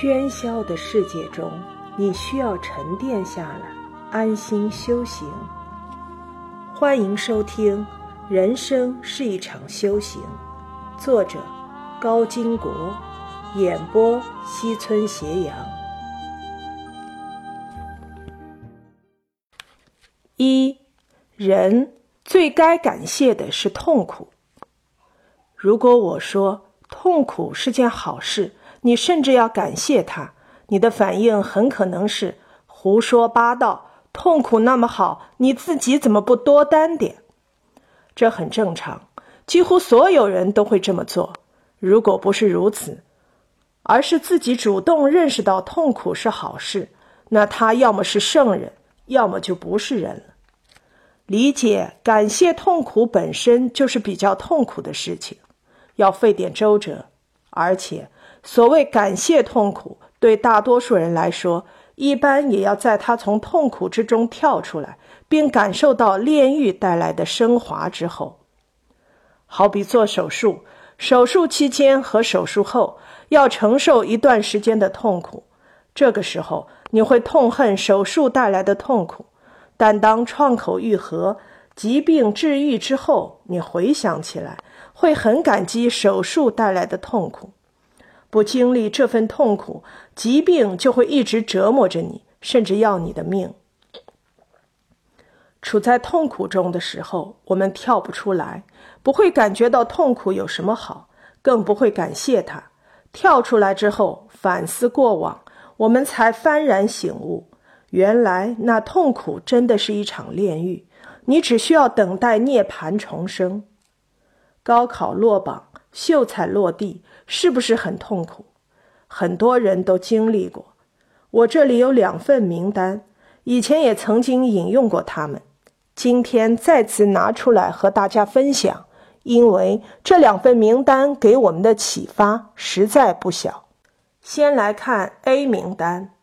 喧嚣的世界中，你需要沉淀下来，安心修行。欢迎收听《人生是一场修行》，作者高金国，演播西村斜阳。一，人最该感谢的是痛苦。如果我说痛苦是件好事，你甚至要感谢他，你的反应很可能是胡说八道。痛苦那么好，你自己怎么不多担点？这很正常，几乎所有人都会这么做。如果不是如此，而是自己主动认识到痛苦是好事，那他要么是圣人，要么就不是人了。理解、感谢痛苦本身就是比较痛苦的事情，要费点周折，而且。所谓感谢痛苦，对大多数人来说，一般也要在他从痛苦之中跳出来，并感受到炼狱带来的升华之后。好比做手术，手术期间和手术后要承受一段时间的痛苦，这个时候你会痛恨手术带来的痛苦，但当创口愈合、疾病治愈之后，你回想起来会很感激手术带来的痛苦。不经历这份痛苦，疾病就会一直折磨着你，甚至要你的命。处在痛苦中的时候，我们跳不出来，不会感觉到痛苦有什么好，更不会感谢它。跳出来之后，反思过往，我们才幡然醒悟：原来那痛苦真的是一场炼狱。你只需要等待涅槃重生。高考落榜。秀才落地是不是很痛苦？很多人都经历过。我这里有两份名单，以前也曾经引用过他们，今天再次拿出来和大家分享，因为这两份名单给我们的启发实在不小。先来看 A 名单：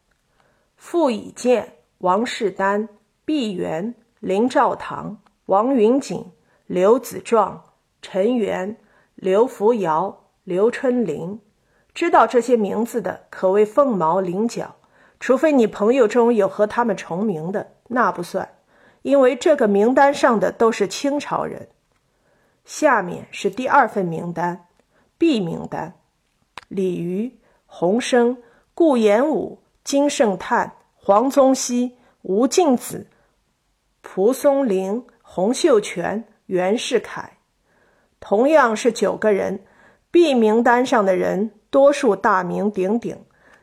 傅以健、王士丹、毕沅、林兆堂、王云锦、刘子壮、陈元。刘福尧、刘春林，知道这些名字的可谓凤毛麟角，除非你朋友中有和他们重名的，那不算，因为这个名单上的都是清朝人。下面是第二份名单，B 名单：李渔、洪升、顾炎武、金圣叹、黄宗羲、吴敬梓、蒲松龄、洪秀全、袁世凯。同样是九个人，B 名单上的人多数大名鼎鼎，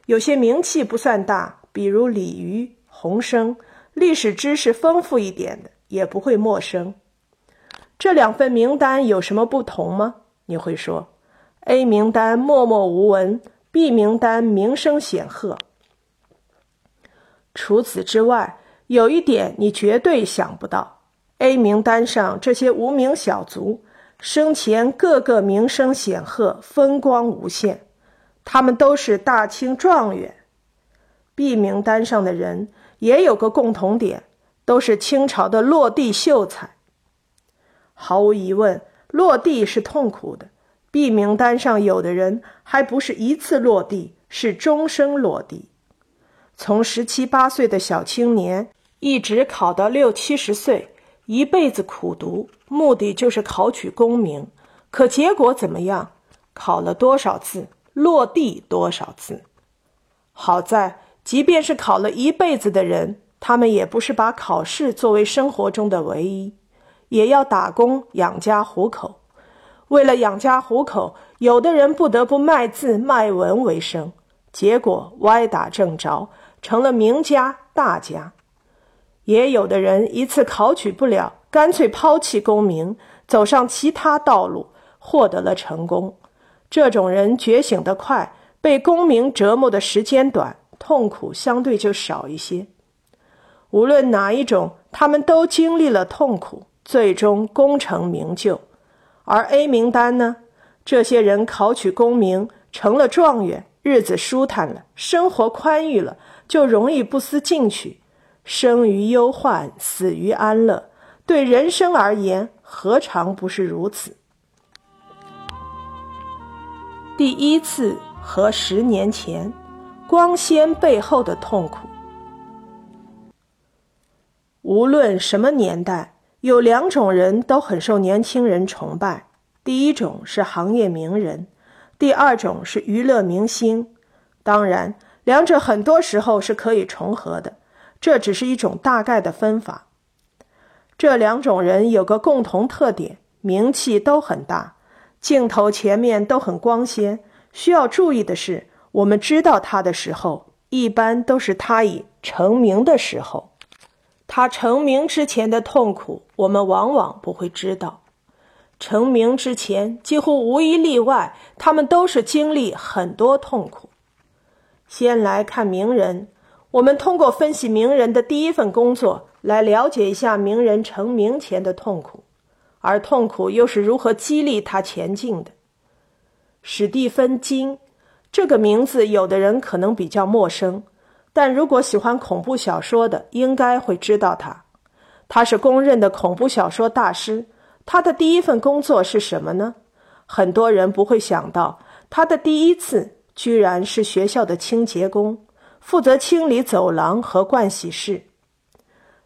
有些名气不算大，比如李渔、洪生，历史知识丰富一点的也不会陌生。这两份名单有什么不同吗？你会说，A 名单默默无闻，B 名单名声显赫。除此之外，有一点你绝对想不到：A 名单上这些无名小卒。生前个个名声显赫，风光无限，他们都是大清状元。B 名单上的人也有个共同点，都是清朝的落地秀才。毫无疑问，落地是痛苦的。B 名单上有的人还不是一次落地，是终生落地，从十七八岁的小青年，一直考到六七十岁。一辈子苦读，目的就是考取功名，可结果怎么样？考了多少次，落地多少次？好在，即便是考了一辈子的人，他们也不是把考试作为生活中的唯一，也要打工养家糊口。为了养家糊口，有的人不得不卖字卖文为生，结果歪打正着，成了名家大家。也有的人一次考取不了，干脆抛弃功名，走上其他道路，获得了成功。这种人觉醒得快，被功名折磨的时间短，痛苦相对就少一些。无论哪一种，他们都经历了痛苦，最终功成名就。而 A 名单呢？这些人考取功名，成了状元，日子舒坦了，生活宽裕了，就容易不思进取。生于忧患，死于安乐。对人生而言，何尝不是如此？第一次和十年前，光鲜背后的痛苦。无论什么年代，有两种人都很受年轻人崇拜：第一种是行业名人，第二种是娱乐明星。当然，两者很多时候是可以重合的，这只是一种大概的分法。这两种人有个共同特点：名气都很大，镜头前面都很光鲜。需要注意的是，我们知道他的时候，一般都是他已成名的时候。他成名之前的痛苦，我们往往不会知道。成名之前，几乎无一例外，他们都是经历很多痛苦。先来看名人，我们通过分析名人的第一份工作，来了解一下名人成名前的痛苦，而痛苦又是如何激励他前进的。史蒂芬金这个名字，有的人可能比较陌生。但如果喜欢恐怖小说的，应该会知道他。他是公认的恐怖小说大师。他的第一份工作是什么呢？很多人不会想到，他的第一次居然是学校的清洁工，负责清理走廊和盥洗室。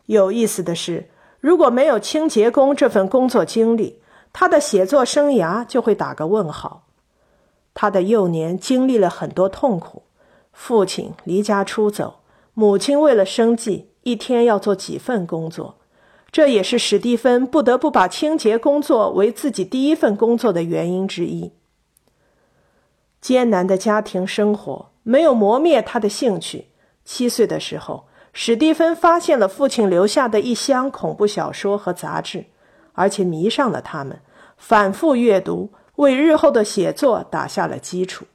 有意思的是，如果没有清洁工这份工作经历，他的写作生涯就会打个问号。他的幼年经历了很多痛苦。父亲离家出走，母亲为了生计，一天要做几份工作，这也是史蒂芬不得不把清洁工作为自己第一份工作的原因之一。艰难的家庭生活没有磨灭他的兴趣。七岁的时候，史蒂芬发现了父亲留下的一箱恐怖小说和杂志，而且迷上了他们，反复阅读，为日后的写作打下了基础。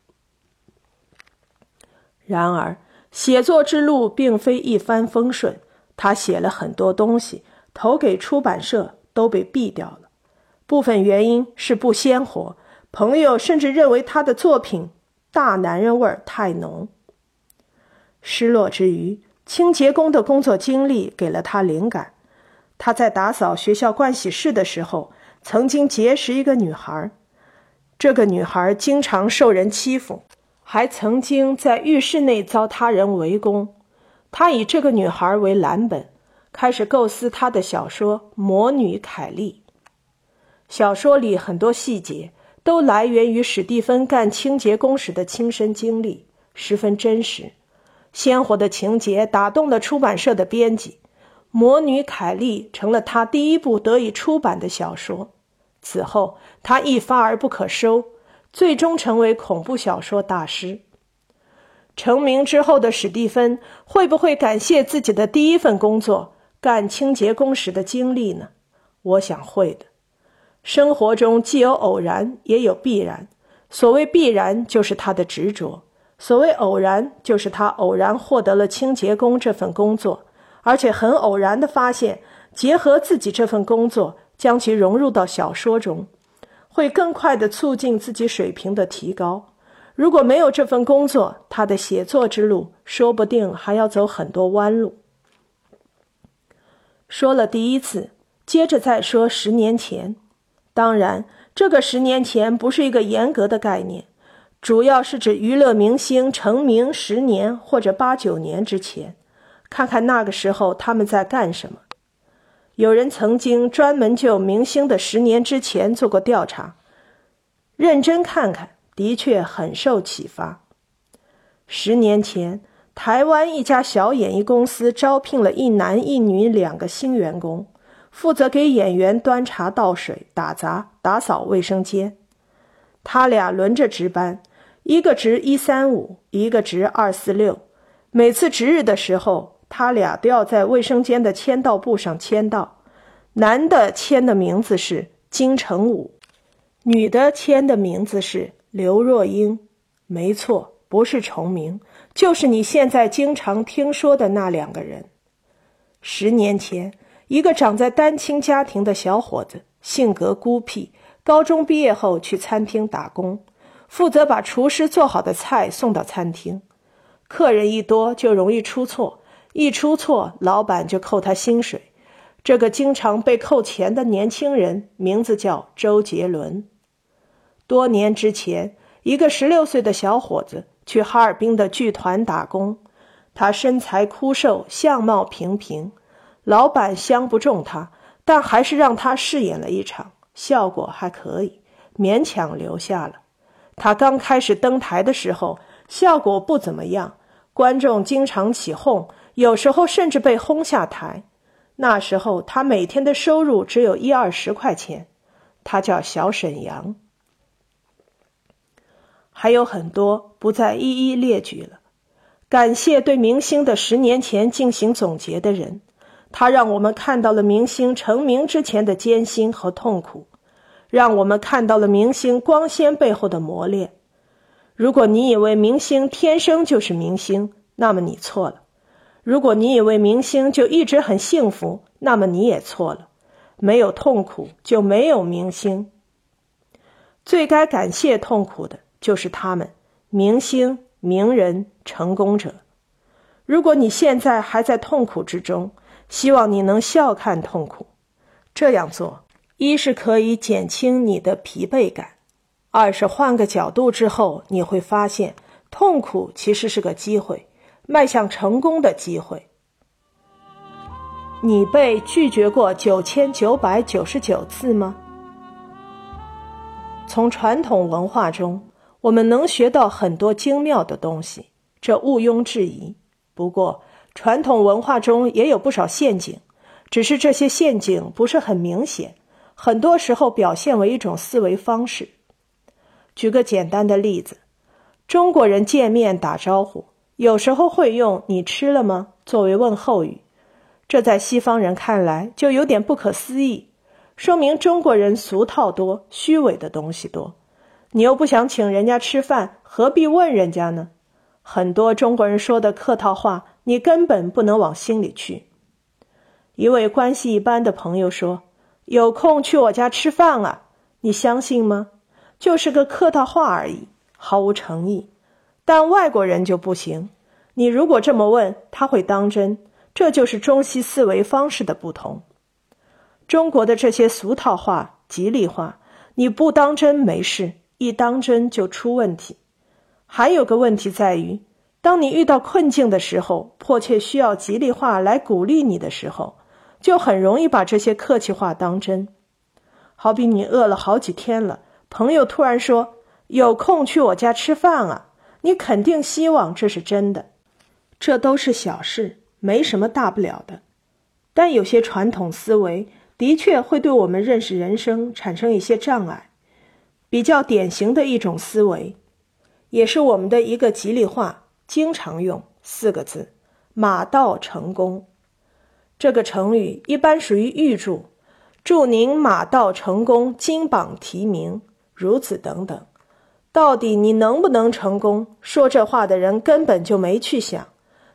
然而，写作之路并非一帆风顺。他写了很多东西，投给出版社都被毙掉了。部分原因是不鲜活，朋友甚至认为他的作品大男人味儿太浓。失落之余，清洁工的工作经历给了他灵感。他在打扫学校盥洗室的时候，曾经结识一个女孩。这个女孩经常受人欺负。还曾经在浴室内遭他人围攻，他以这个女孩为蓝本，开始构思他的小说《魔女凯莉》。小说里很多细节都来源于史蒂芬干清洁工时的亲身经历，十分真实。鲜活的情节打动了出版社的编辑，《魔女凯莉》成了他第一部得以出版的小说。此后，他一发而不可收。最终成为恐怖小说大师。成名之后的史蒂芬会不会感谢自己的第一份工作干清洁工时的经历呢？我想会的。生活中既有偶然，也有必然。所谓必然，就是他的执着；所谓偶然，就是他偶然获得了清洁工这份工作，而且很偶然的发现，结合自己这份工作，将其融入到小说中。会更快地促进自己水平的提高。如果没有这份工作，他的写作之路说不定还要走很多弯路。说了第一次，接着再说十年前。当然，这个十年前不是一个严格的概念，主要是指娱乐明星成名十年或者八九年之前。看看那个时候他们在干什么。有人曾经专门就明星的十年之前做过调查，认真看看，的确很受启发。十年前，台湾一家小演艺公司招聘了一男一女两个新员工，负责给演员端茶倒水、打杂、打扫卫生间。他俩轮着值班，一个值一三五，一个值二四六。每次值日的时候。他俩都要在卫生间的签到簿上签到，男的签的名字是金城武，女的签的名字是刘若英。没错，不是重名，就是你现在经常听说的那两个人。十年前，一个长在单亲家庭的小伙子，性格孤僻，高中毕业后去餐厅打工，负责把厨师做好的菜送到餐厅，客人一多就容易出错。一出错，老板就扣他薪水。这个经常被扣钱的年轻人名字叫周杰伦。多年之前，一个十六岁的小伙子去哈尔滨的剧团打工。他身材枯瘦，相貌平平，老板相不中他，但还是让他饰演了一场，效果还可以，勉强留下了。他刚开始登台的时候，效果不怎么样，观众经常起哄，有时候甚至被轰下台。那时候他每天的收入只有一二十块钱。他叫小沈阳，还有很多不再一一列举了。感谢对明星的十年前进行总结的人，他让我们看到了明星成名之前的艰辛和痛苦，让我们看到了明星光鲜背后的磨练。如果你以为明星天生就是明星，那么你错了；如果你以为明星就一直很幸福，那么你也错了。没有痛苦就没有明星。最该感谢痛苦的就是他们，明星。名人、成功者，如果你现在还在痛苦之中，希望你能笑看痛苦。这样做，一是可以减轻你的疲惫感，二是换个角度之后，你会发现痛苦其实是个机会，迈向成功的机会。你被拒绝过九千九百九十九次吗？从传统文化中。我们能学到很多精妙的东西，这毋庸置疑。不过，传统文化中也有不少陷阱，只是这些陷阱不是很明显，很多时候表现为一种思维方式。举个简单的例子，中国人见面打招呼，有时候会用“你吃了吗”作为问候语，这在西方人看来就有点不可思议，说明中国人俗套多，虚伪的东西多。你又不想请人家吃饭，何必问人家呢？很多中国人说的客套话，你根本不能往心里去。一位关系一般的朋友说：“有空去我家吃饭啊？”你相信吗？就是个客套话而已，毫无诚意。但外国人就不行，你如果这么问，他会当真。这就是中西思维方式的不同。中国的这些俗套话、吉利话，你不当真没事。一当真就出问题，还有个问题在于，当你遇到困境的时候，迫切需要吉利话来鼓励你的时候，就很容易把这些客气话当真。好比你饿了好几天了，朋友突然说有空去我家吃饭啊，你肯定希望这是真的。这都是小事，没什么大不了的。但有些传统思维的确会对我们认识人生产生一些障碍。比较典型的一种思维，也是我们的一个吉利话，经常用四个字“马到成功”。这个成语一般属于预祝，祝您马到成功，金榜题名，如此等等。到底你能不能成功？说这话的人根本就没去想。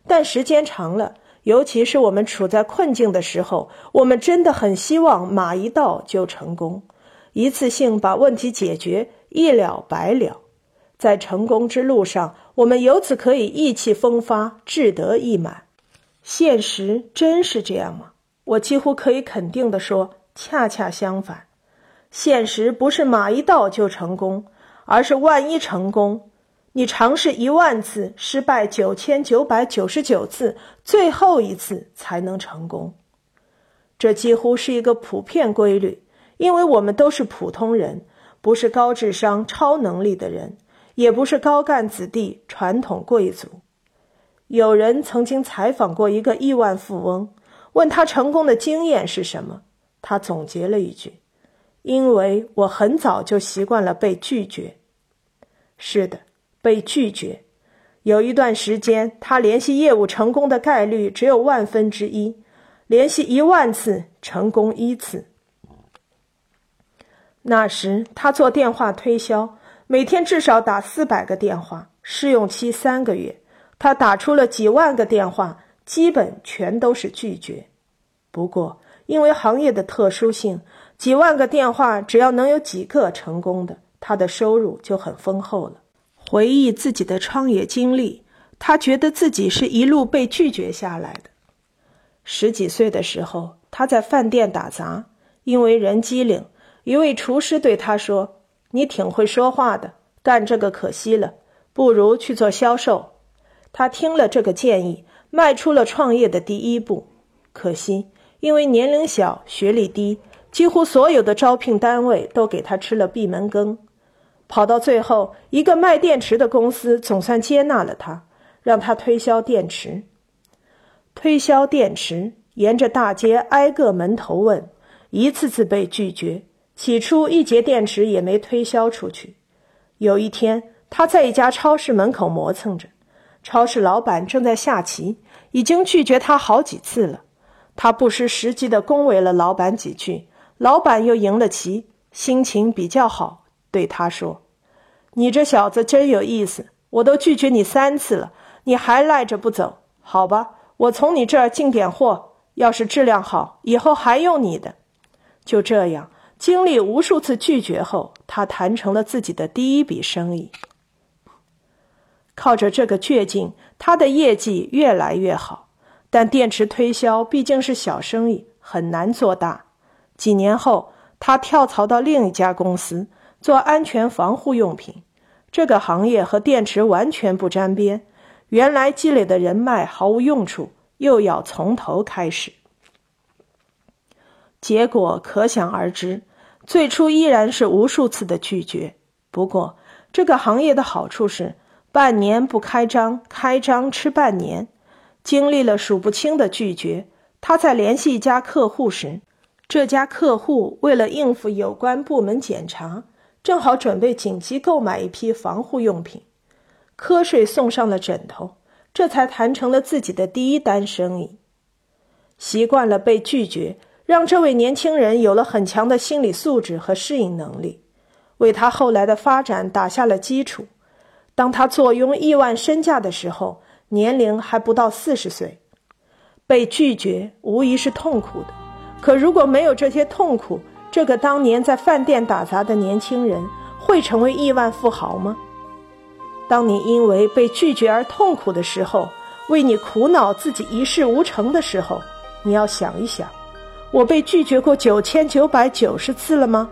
但时间长了，尤其是我们处在困境的时候，我们真的很希望马一到就成功。一次性把问题解决，一了百了，在成功之路上，我们由此可以意气风发，志得意满。现实真是这样吗？我几乎可以肯定地说，恰恰相反。现实不是马一到就成功，而是万一成功，你尝试一万次，失败九千九百九十九次，最后一次才能成功。这几乎是一个普遍规律。因为我们都是普通人，不是高智商、超能力的人，也不是高干子弟、传统贵族。有人曾经采访过一个亿万富翁，问他成功的经验是什么，他总结了一句：“因为我很早就习惯了被拒绝。”是的，被拒绝。有一段时间，他联系业务成功的概率只有万分之一，联系一万次成功一次。那时他做电话推销，每天至少打四百个电话，试用期三个月，他打出了几万个电话，基本全都是拒绝。不过因为行业的特殊性，几万个电话只要能有几个成功的，他的收入就很丰厚了。回忆自己的创业经历，他觉得自己是一路被拒绝下来的。十几岁的时候，他在饭店打杂，因为人机灵。一位厨师对他说：“你挺会说话的，干这个可惜了，不如去做销售。他听了这个建议，迈出了创业的第一步。可惜，因为年龄小、学历低，几乎所有的招聘单位都给他吃了闭门羹。跑到最后，一个卖电池的公司总算接纳了他，让他推销电池。推销电池，沿着大街挨个门头问，一次次被拒绝。起初一节电池也没推销出去。有一天，他在一家超市门口磨蹭着，超市老板正在下棋，已经拒绝他好几次了。他不失时机地恭维了老板几句，老板又赢了棋，心情比较好，对他说：“你这小子真有意思，我都拒绝你三次了，你还赖着不走？好吧，我从你这儿进点货，要是质量好，以后还用你的。”就这样。经历无数次拒绝后，他谈成了自己的第一笔生意。靠着这个倔劲，他的业绩越来越好。但电池推销毕竟是小生意，很难做大。几年后，他跳槽到另一家公司做安全防护用品。这个行业和电池完全不沾边，原来积累的人脉毫无用处，又要从头开始。结果可想而知。最初依然是无数次的拒绝，不过这个行业的好处是半年不开张，开张吃半年。经历了数不清的拒绝，他在联系一家客户时，这家客户为了应付有关部门检查，正好准备紧急购买一批防护用品，瞌睡送上了枕头，这才谈成了自己的第一单生意。习惯了被拒绝。让这位年轻人有了很强的心理素质和适应能力，为他后来的发展打下了基础。当他坐拥亿万身价的时候，年龄还不到四十岁。被拒绝无疑是痛苦的，可如果没有这些痛苦，这个当年在饭店打杂的年轻人会成为亿万富豪吗？当你因为被拒绝而痛苦的时候，为你苦恼自己一事无成的时候，你要想一想。我被拒绝过九千九百九十次了吗？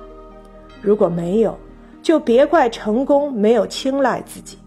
如果没有，就别怪成功没有青睐自己。